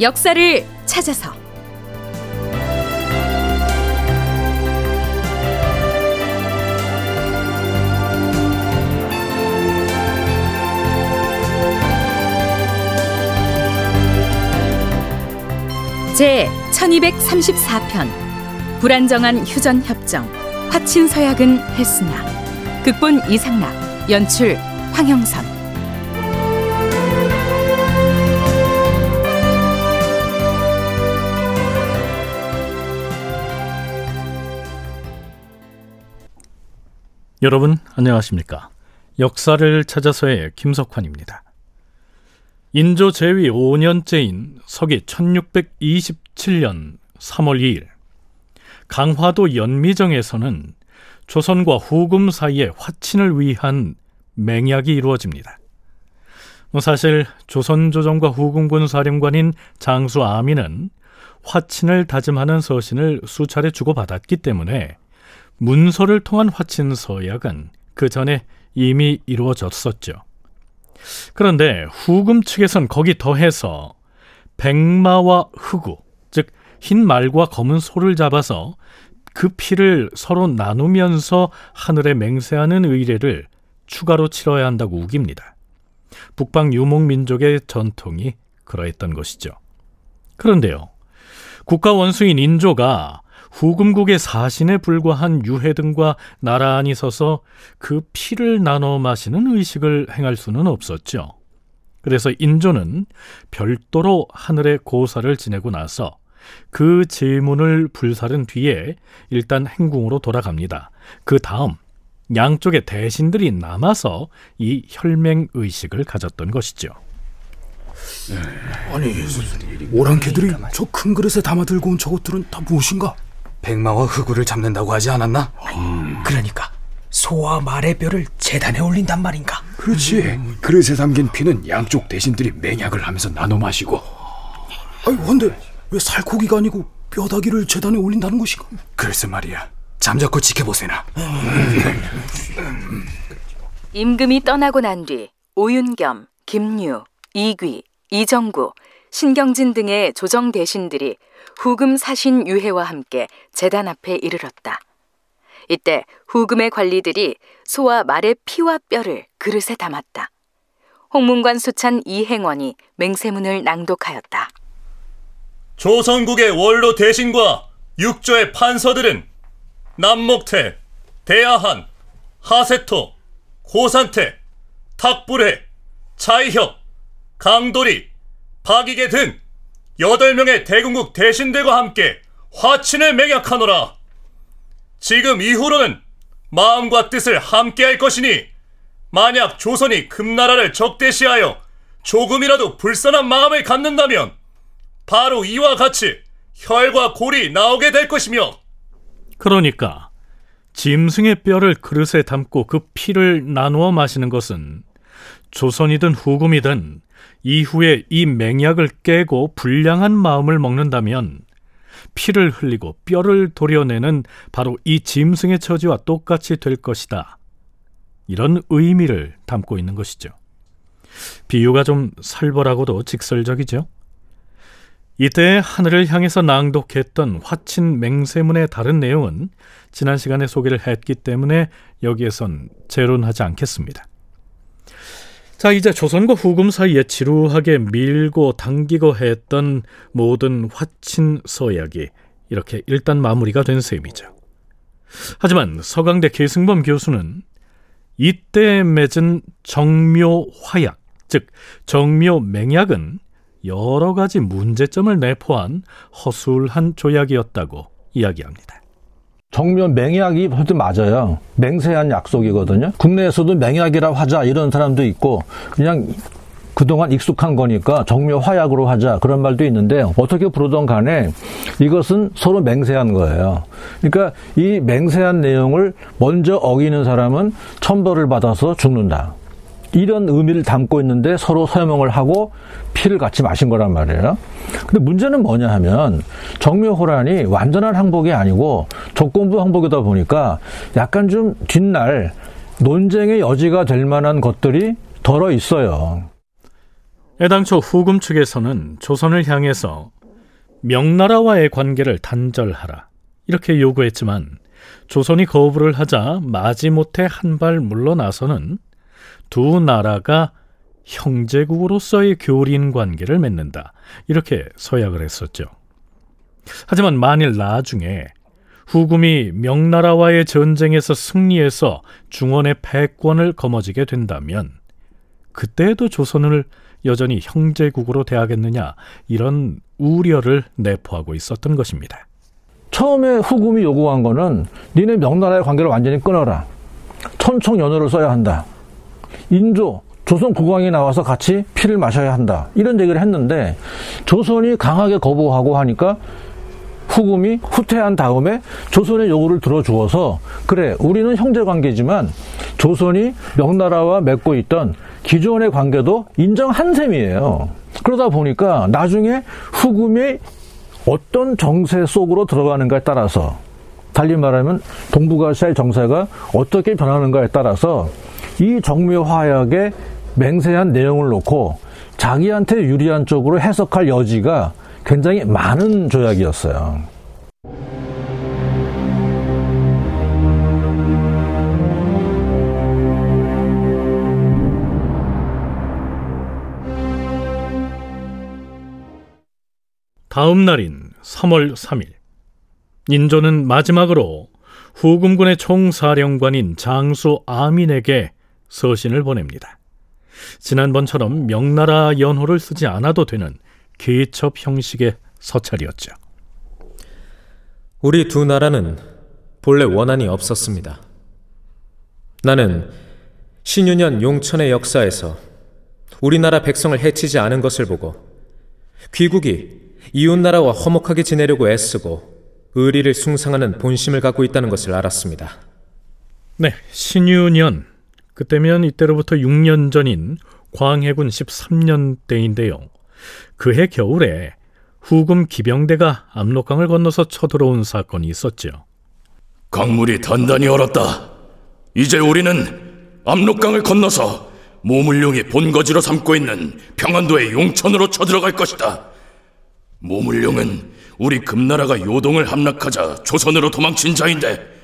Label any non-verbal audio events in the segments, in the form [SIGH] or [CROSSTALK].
역사를 찾아서. 제 1234편 불안정한 휴전 협정 화친 서약은 했으나 극본 이상락 연출 황형선 여러분 안녕하십니까? 역사를 찾아서의 김석환입니다. 인조 제위 5년째인 서기 1627년 3월 2일 강화도 연미정에서는 조선과 후금 사이의 화친을 위한 맹약이 이루어집니다. 뭐 사실 조선 조정과 후금군 사령관인 장수 아미는 화친을 다짐하는 서신을 수차례 주고받았기 때문에 문서를 통한 화친 서약은 그 전에 이미 이루어졌었죠. 그런데 후금 측에선 거기 더해서 백마와 흑우, 즉 흰 말과 검은 소를 잡아서 그 피를 서로 나누면서 하늘에 맹세하는 의례를 추가로 치러야 한다고 우깁니다. 북방 유목 민족의 전통이 그러했던 것이죠. 그런데요. 국가 원수인 인조가 후금국의 사신에 불과한 유해 등과 나란히 서서 그 피를 나눠 마시는 의식을 행할 수는 없었죠. 그래서 인조는 별도로 하늘의 고사를 지내고 나서 그 제문을 불사른 뒤에 일단 행궁으로 돌아갑니다. 그 다음 양쪽의 대신들이 남아서 이 혈맹 의식을 가졌던 것이죠. 아니, 오랑캐들이 저 큰 그릇에 담아 들고 온 저것들은 다 무엇인가? 백마와 흑우를 잡는다고 하지 않았나? 음. 그러니까 소와 말의 뼈를 재단에 올린단 말인가? 그렇지. 음. 그릇에 담긴 피는 양쪽 대신들이 맹약을 하면서 나눠 마시고. 아니, 근데 왜 살코기가 아니고 뼈다귀를 재단에 올린다는 것인가? 글쎄 말이야. 잠자코 지켜보세나. [LAUGHS] 임금이 떠나고 난 뒤 오윤겸, 김유, 이귀, 이정구, 신경진 등의 조정 대신들이 후금 사신 유해와 함께 재단 앞에 이르렀다. 이때 후금의 관리들이 소와 말의 피와 뼈를 그릇에 담았다. 홍문관 수찬 이행원이 맹세문을 낭독하였다. 조선국의 원로 대신과 육조의 판서들은 남목태, 대야한, 하세토, 고산태, 탁불해, 차이혁, 강도리, 박이계 등 여덟 명의 대궁국 대신들과 함께 화친을 맹약하노라. 지금 이후로는 마음과 뜻을 함께 할 것이니 만약 조선이 금나라를 적대시하여 조금이라도 불쌍한 마음을 갖는다면 바로 이와 같이 혈과 골이 나오게 될 것이며 그러니까 짐승의 뼈를 그릇에 담고 그 피를 나누어 마시는 것은 조선이든 후금이든 이후에 이 맹약을 깨고 불량한 마음을 먹는다면 피를 흘리고 뼈를 도려내는 바로 이 짐승의 처지와 똑같이 될 것이다. 이런 의미를 담고 있는 것이죠. 비유가 좀 살벌하고도 직설적이죠. 이때 하늘을 향해서 낭독했던 화친 맹세문의 다른 내용은 지난 시간에 소개를 했기 때문에 여기에선 재론하지 않겠습니다. 자, 이제 조선과 후금 사이에 지루하게 밀고 당기고 했던 모든 화친 서약이 이렇게 일단 마무리가 된 셈이죠. 하지만 서강대 계승범 교수는 이때 맺은 정묘 화약, 즉 정묘 맹약은 여러 가지 문제점을 내포한 허술한 조약이었다고 이야기합니다. 정면 맹약이 벌써 맞아요. 맹세한 약속이거든요. 국내에서도 맹약이라 하자 이런 사람도 있고 그냥 그동안 익숙한 거니까 정묘 화약으로 하자 그런 말도 있는데 어떻게 부르던 간에 이것은 서로 맹세한 거예요. 그러니까 이 맹세한 내용을 먼저 어기는 사람은 천벌을 받아서 죽는다. 이런 의미를 담고 있는데 서로 서명을 하고 피를 같이 마신 거란 말이에요. 근데 문제는 뭐냐 하면 정묘호란이 완전한 항복이 아니고 조건부 항복이다 보니까 약간 좀 뒷날 논쟁의 여지가 될 만한 것들이 덜어 있어요. 애당초 후금 측에서는 조선을 향해서 명나라와의 관계를 단절하라 이렇게 요구했지만 조선이 거부를 하자 마지못해 한 발 물러나서는 두 나라가 형제국으로서의 교린 관계를 맺는다 이렇게 서약을 했었죠. 하지만 만일 나중에 후금이 명나라와의 전쟁에서 승리해서 중원의 패권을 거머쥐게 된다면 그때도 조선을 여전히 형제국으로 대하겠느냐 이런 우려를 내포하고 있었던 것입니다. 처음에 후금이 요구한 거는 니네 명나라의 관계를 완전히 끊어라. 천청연호를 써야 한다. 인조, 조선 국왕이 나와서 같이 피를 마셔야 한다. 이런 얘기를 했는데 조선이 강하게 거부하고 하니까 후금이 후퇴한 다음에 조선의 요구를 들어주어서 그래 우리는 형제 관계지만 조선이 명나라와 맺고 있던 기존의 관계도 인정한 셈이에요. 그러다 보니까 나중에 후금이 어떤 정세 속으로 들어가는가에 따라서 달리 말하면 동북아시아의 정세가 어떻게 변하는가에 따라서 이 정묘 화약의 맹세한 내용을 놓고 자기한테 유리한 쪽으로 해석할 여지가 굉장히 많은 조약이었어요. 다음 날인 3월 3일 인조는 마지막으로 후금군의 총사령관인 장수 아민에게 서신을 보냅니다. 지난번처럼 명나라 연호를 쓰지 않아도 되는 개첩 형식의 서찰이었죠. 우리 두 나라는 본래 원한이 없었습니다. 나는 신유년 용천의 역사에서 우리나라 백성을 해치지 않은 것을 보고 귀국이 이웃나라와 화목하게 지내려고 애쓰고 의리를 숭상하는 본심을 갖고 있다는 것을 알았습니다. 네, 신유년 그때면 이때로부터 6년 전인 광해군 13년 때인데요. 그해 겨울에 후금 기병대가 압록강을 건너서 쳐들어온 사건이 있었죠. 강물이 단단히 얼었다. 이제 우리는 압록강을 건너서 모물룡이 본거지로 삼고 있는 평안도의 용천으로 쳐들어갈 것이다. 모물룡은 우리 금나라가 요동을 함락하자 조선으로 도망친 자인데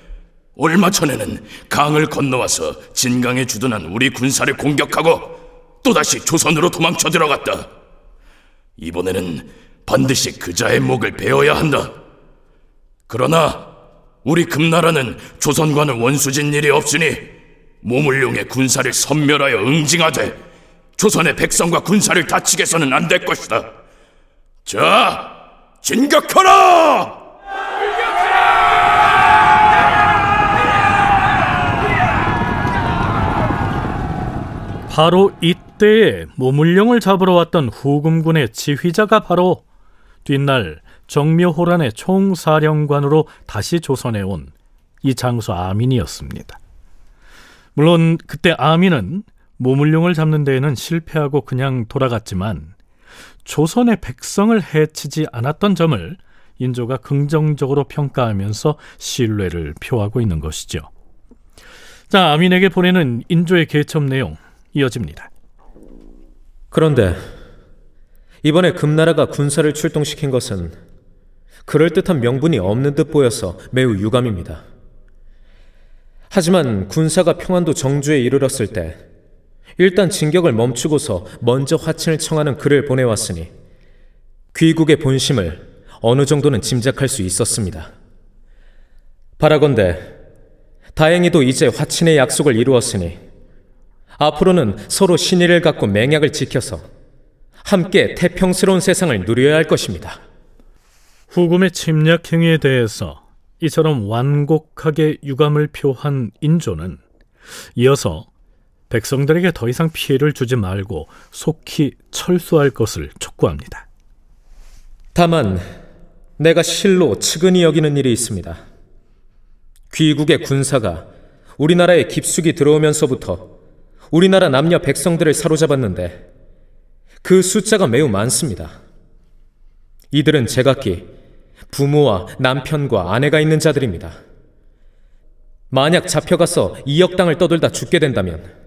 얼마 전에는 강을 건너와서 진강에 주둔한 우리 군사를 공격하고 또다시 조선으로 도망쳐 들어갔다. 이번에는 반드시 그자의 목을 베어야 한다. 그러나 우리 금나라는 조선과는 원수진 일이 없으니 모물룡의 군사를 섬멸하여 응징하되 조선의 백성과 군사를 다치게서는 안 될 것이다. 자, 진격하라! 바로 이때에 모물령을 잡으러 왔던 후금군의 지휘자가 바로 뒷날 정묘호란의 총사령관으로 다시 조선에 온 이 장수 아민이었습니다. 물론 그때 아민은 모물룡을 잡는 데에는 실패하고 그냥 돌아갔지만 조선의 백성을 해치지 않았던 점을 인조가 긍정적으로 평가하면서 신뢰를 표하고 있는 것이죠. 자, 아민에게 보내는 인조의 개첩 내용 이어집니다. 그런데 이번에 금나라가 군사를 출동시킨 것은 그럴듯한 명분이 없는 듯 보여서 매우 유감입니다. 하지만 군사가 평안도 정주에 이르렀을 때 일단 진격을 멈추고서 먼저 화친을 청하는 글을 보내왔으니 귀국의 본심을 어느 정도는 짐작할 수 있었습니다. 바라건대 다행히도 이제 화친의 약속을 이루었으니 앞으로는 서로 신의를 갖고 맹약을 지켜서 함께 태평스러운 세상을 누려야 할 것입니다. 후금의 침략 행위에 대해서 이처럼 완곡하게 유감을 표한 인조는 이어서 백성들에게 더 이상 피해를 주지 말고 속히 철수할 것을 촉구합니다. 다만 내가 실로 측은히 여기는 일이 있습니다. 귀국의 군사가 우리나라에 깊숙이 들어오면서부터 우리나라 남녀 백성들을 사로잡았는데 그 숫자가 매우 많습니다. 이들은 제각기 부모와 남편과 아내가 있는 자들입니다. 만약 잡혀가서 이역 땅을 떠돌다 죽게 된다면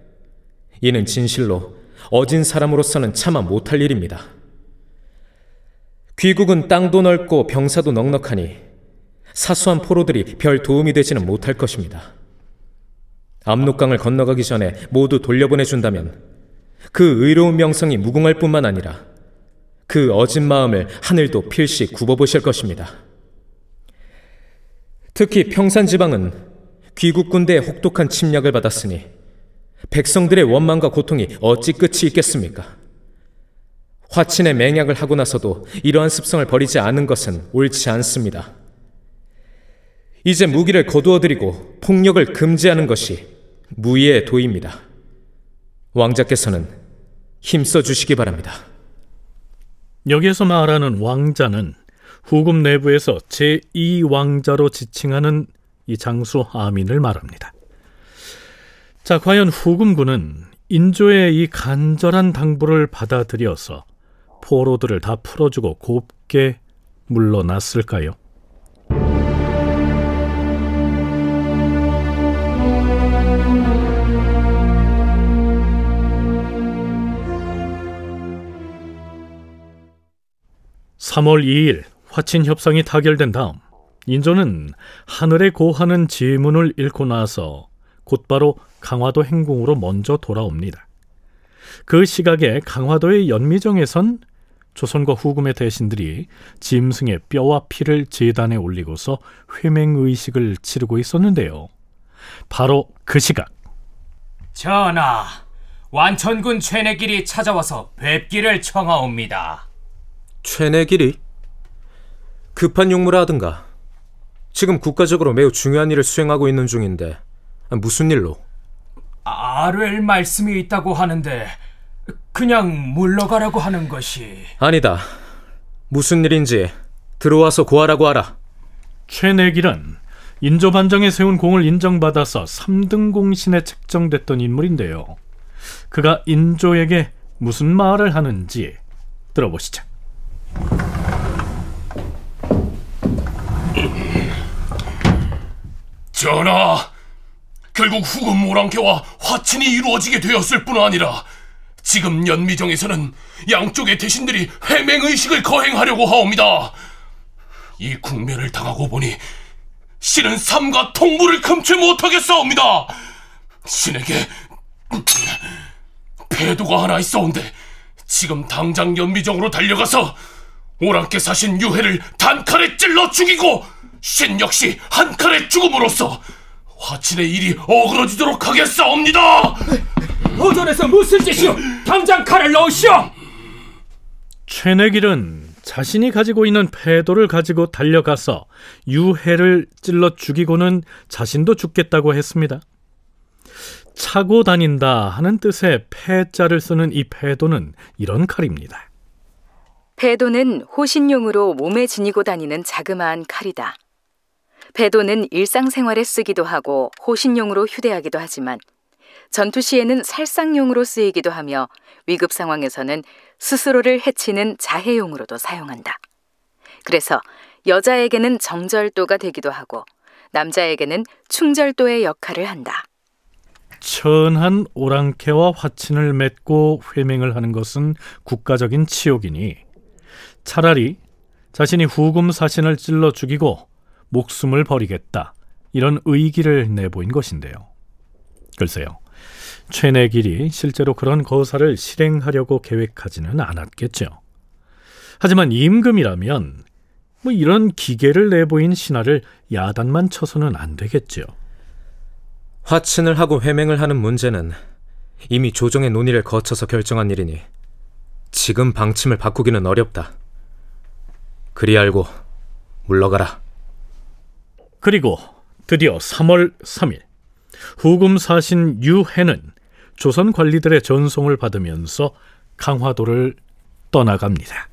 이는 진실로 어진 사람으로서는 차마 못할 일입니다. 귀국은 땅도 넓고 병사도 넉넉하니 사소한 포로들이 별 도움이 되지는 못할 것입니다. 압록강을 건너가기 전에 모두 돌려보내준다면 그 의로운 명성이 무궁할 뿐만 아니라 그 어진 마음을 하늘도 필시 굽어보실 것입니다. 특히 평산 지방은 귀국 군대의 혹독한 침략을 받았으니 백성들의 원망과 고통이 어찌 끝이 있겠습니까? 화친의 맹약을 하고 나서도 이러한 습성을 버리지 않은 것은 옳지 않습니다. 이제 무기를 거두어들이고 폭력을 금지하는 것이 무의의 도입니다. 왕자께서는 힘써 주시기 바랍니다. 여기에서 말하는 왕자는 후금 내부에서 제2왕자로 지칭하는 이 장수 아민을 말합니다. 자, 과연 후금군은 인조의 이 간절한 당부를 받아들여서 포로들을 다 풀어주고 곱게 물러났을까요? (3월 2일) 화친 협상이 타결된 다음 인조는 하늘에 고하는 지문을 읽고 나서 곧바로 강화도 행궁으로 먼저 돌아옵니다. 그 시각에 강화도의 연미정에선 조선과 후금의 대신들이 짐승의 뼈와 피를 제단에 올리고서 회맹의식을 치르고 있었는데요. 바로 그 시각. 전하, 완천군 최내길이 찾아와서 뵙기를 청하옵니다. 최내길이? 급한 용무라 하든가. 지금 국가적으로 매우 중요한 일을 수행하고 있는 중인데 무슨 일로? 아뢰 말씀이 있다고 하는데 그냥 물러가라고 하는 것이 아니다. 무슨 일인지 들어와서 고하라고 하라. 최내길은 인조반정에 세운 공을 인정받아서 3등 공신에 책정됐던 인물인데요. 그가 인조에게 무슨 말을 하는지 들어보시죠. 전하, 결국 후금 오랑캐와 화친이 이루어지게 되었을 뿐 아니라 지금 연미정에서는 양쪽의 대신들이 해맹의식을 거행하려고 하옵니다. 이 국면을 당하고 보니 신은 삼가 통부를 금치 못하겠사옵니다. 신에게 배도가 하나 있어온데 지금 당장 연미정으로 달려가서 오랑캐 사신 유해를 단칼에 찔러 죽이고 신 역시 한 칼에 죽음으로써 화친의 일이 어그러지도록 하겠사옵니다. 호전에서 무슨 짓이오? 당장 칼을 넣으시오! 최내길은 자신이 가지고 있는 패도를 가지고 달려가서 유해를 찔러 죽이고는 자신도 죽겠다고 했습니다. 차고 다닌다 하는 뜻의 패자를 쓰는 이 패도는 이런 칼입니다. 패도는 호신용으로 몸에 지니고 다니는 자그마한 칼이다. 패도는 일상생활에 쓰기도 하고 호신용으로 휴대하기도 하지만 전투 시에는 살상용으로 쓰이기도 하며 위급 상황에서는 스스로를 해치는 자해용으로도 사용한다. 그래서 여자에게는 정절도가 되기도 하고 남자에게는 충절도의 역할을 한다. 천한 오랑캐와 화친을 맺고 회맹을 하는 것은 국가적인 치욕이니 차라리 자신이 후금 사신을 찔러 죽이고 목숨을 버리겠다 이런 의기를 내보인 것인데요. 글쎄요. 최내길이 실제로 그런 거사를 실행하려고 계획하지는 않았겠죠. 하지만 임금이라면 뭐 이런 기계를 내보인 신하를 야단만 쳐서는 안 되겠죠. 화친을 하고 회맹을 하는 문제는 이미 조정의 논의를 거쳐서 결정한 일이니 지금 방침을 바꾸기는 어렵다. 그리 알고 물러가라. 그리고 드디어 3월 3일 후금 사신 유해는 조선 관리들의 전송을 받으면서 강화도를 떠나갑니다.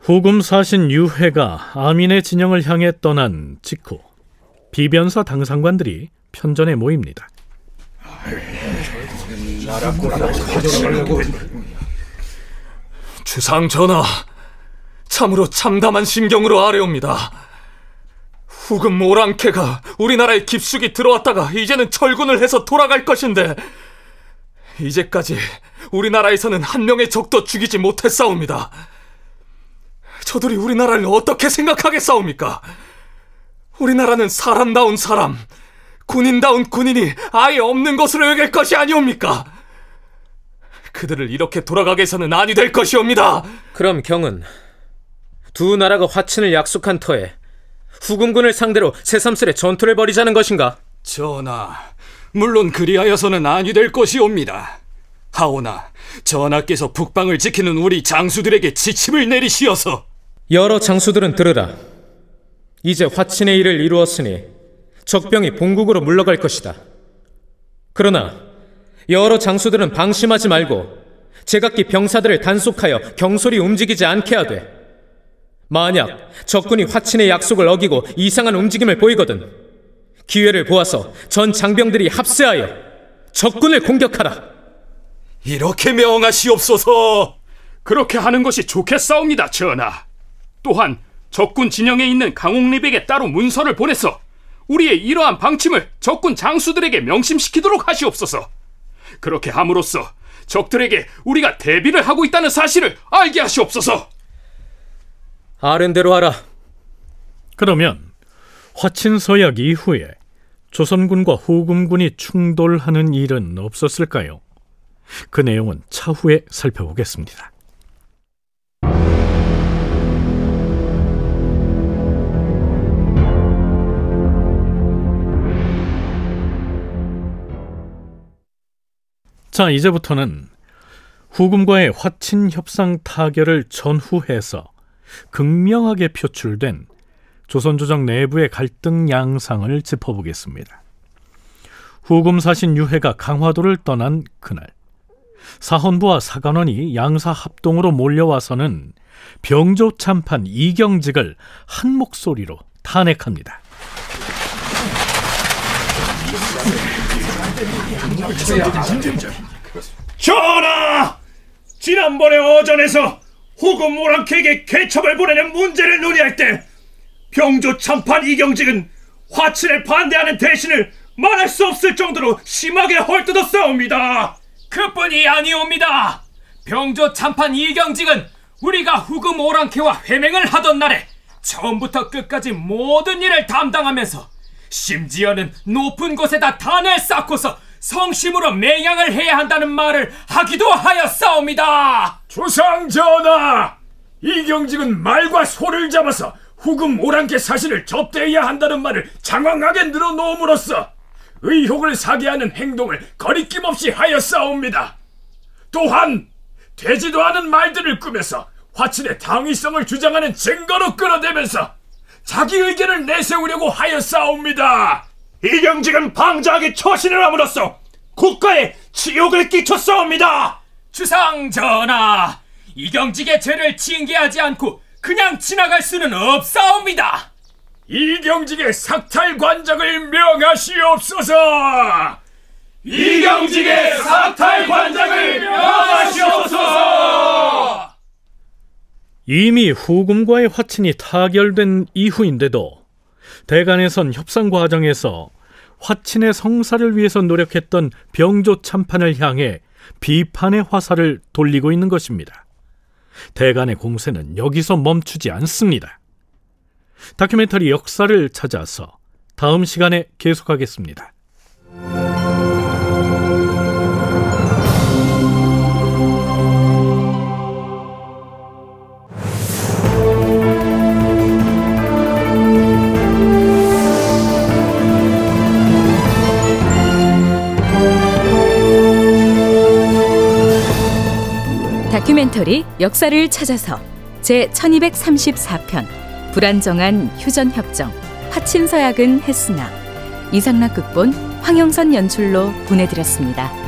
후금 사신 유해가 아민의 진영을 향해 떠난 직후 비변사 당상관들이 편전에 모입니다. 주상 전하, 참으로 참담한 심경으로 아뢰옵니다. 후금 오랑캐가 우리나라에 깊숙이 들어왔다가 이제는 철군을 해서 돌아갈 것인데 이제까지 우리나라에서는 한 명의 적도 죽이지 못했사옵니다. 저들이 우리나라를 어떻게 생각하겠사옵니까? 우리나라는 사람다운 사람, 군인다운 군인이 아예 없는 것으로 여길 것이 아니옵니까? 그들을 이렇게 돌아가게 해서는 아니 될 것이옵니다. 그럼 경은 두 나라가 화친을 약속한 터에 후금군을 상대로 새삼스레 전투를 벌이자는 것인가? 전하, 물론 그리하여서는 아니 될 것이옵니다. 하오나 전하께서 북방을 지키는 우리 장수들에게 지침을 내리시어서 여러 장수들은 들으라. 이제 화친의 일을 이루었으니 적병이 본국으로 물러갈 것이다. 그러나 여러 장수들은 방심하지 말고 제각기 병사들을 단속하여 경솔히 움직이지 않게 하되 만약 적군이 화친의 약속을 어기고 이상한 움직임을 보이거든 기회를 보아서 전 장병들이 합세하여 적군을 공격하라. 이렇게 명하시옵소서. 그렇게 하는 것이 좋겠사옵니다, 전하. 또한 적군 진영에 있는 강옥립에게 따로 문서를 보내서 우리의 이러한 방침을 적군 장수들에게 명심시키도록 하시옵소서. 그렇게 함으로써 적들에게 우리가 대비를 하고 있다는 사실을 알게 하시옵소서. 아른대로 하라. 그러면 화친 서약 이후에 조선군과 후금군이 충돌하는 일은 없었을까요? 그 내용은 차후에 살펴보겠습니다. 자, 이제부터는 후금과의 화친 협상 타결을 전후해서 극명하게 표출된 조선조정 내부의 갈등 양상을 짚어보겠습니다. 후금 사신 유해가 강화도를 떠난 그날 사헌부와 사관원이 양사 합동으로 몰려와서는 병조 참판 이경직을 한 목소리로 탄핵합니다. 전하! 지난번에 어전에서 후금 오랑캐에게 개첩을 보내는 문제를 논의할 때 병조 참판 이경직은 화친에 반대하는 대신을 말할 수 없을 정도로 심하게 헐뜯었사옵니다. 그뿐이 아니옵니다. 병조 참판 이경직은 우리가 후금 오랑캐와 회맹을 하던 날에 처음부터 끝까지 모든 일을 담당하면서 심지어는 높은 곳에다 단을 쌓고서 성심으로 맹양을 해야 한다는 말을 하기도 하였사옵니다. 주상 전하! 이경직은 말과 소를 잡아서 후금 오랑캐 사신을 접대해야 한다는 말을 장황하게 늘어놓음으로써 의혹을 사게 하는 행동을 거리낌 없이 하였사옵니다. 또한 되지도 않은 말들을 꾸며서 화친의 당위성을 주장하는 증거로 끌어대면서 자기 의견을 내세우려고 하였사옵니다. 이경직은 방자하게 처신을 함으로써 국가에 치욕을 끼쳤사옵니다. 주상 전하, 이경직의 죄를 징계하지 않고 그냥 지나갈 수는 없사옵니다. 이경직의 삭탈 관장을 명하시옵소서. 이경직의 삭탈 관장을 명하시옵소서. 이미 후금과의 화친이 타결된 이후인데도 대간에선 협상 과정에서 화친의 성사를 위해서 노력했던 병조 참판을 향해 비판의 화살을 돌리고 있는 것입니다. 대간의 공세는 여기서 멈추지 않습니다. 다큐멘터리 역사를 찾아서 다음 시간에 계속하겠습니다. 다큐멘터리 역사를 찾아서 제 1234편 불안정한 휴전협정 화친서약은 했으나 이상락 극본 황영선 연출로 보내드렸습니다.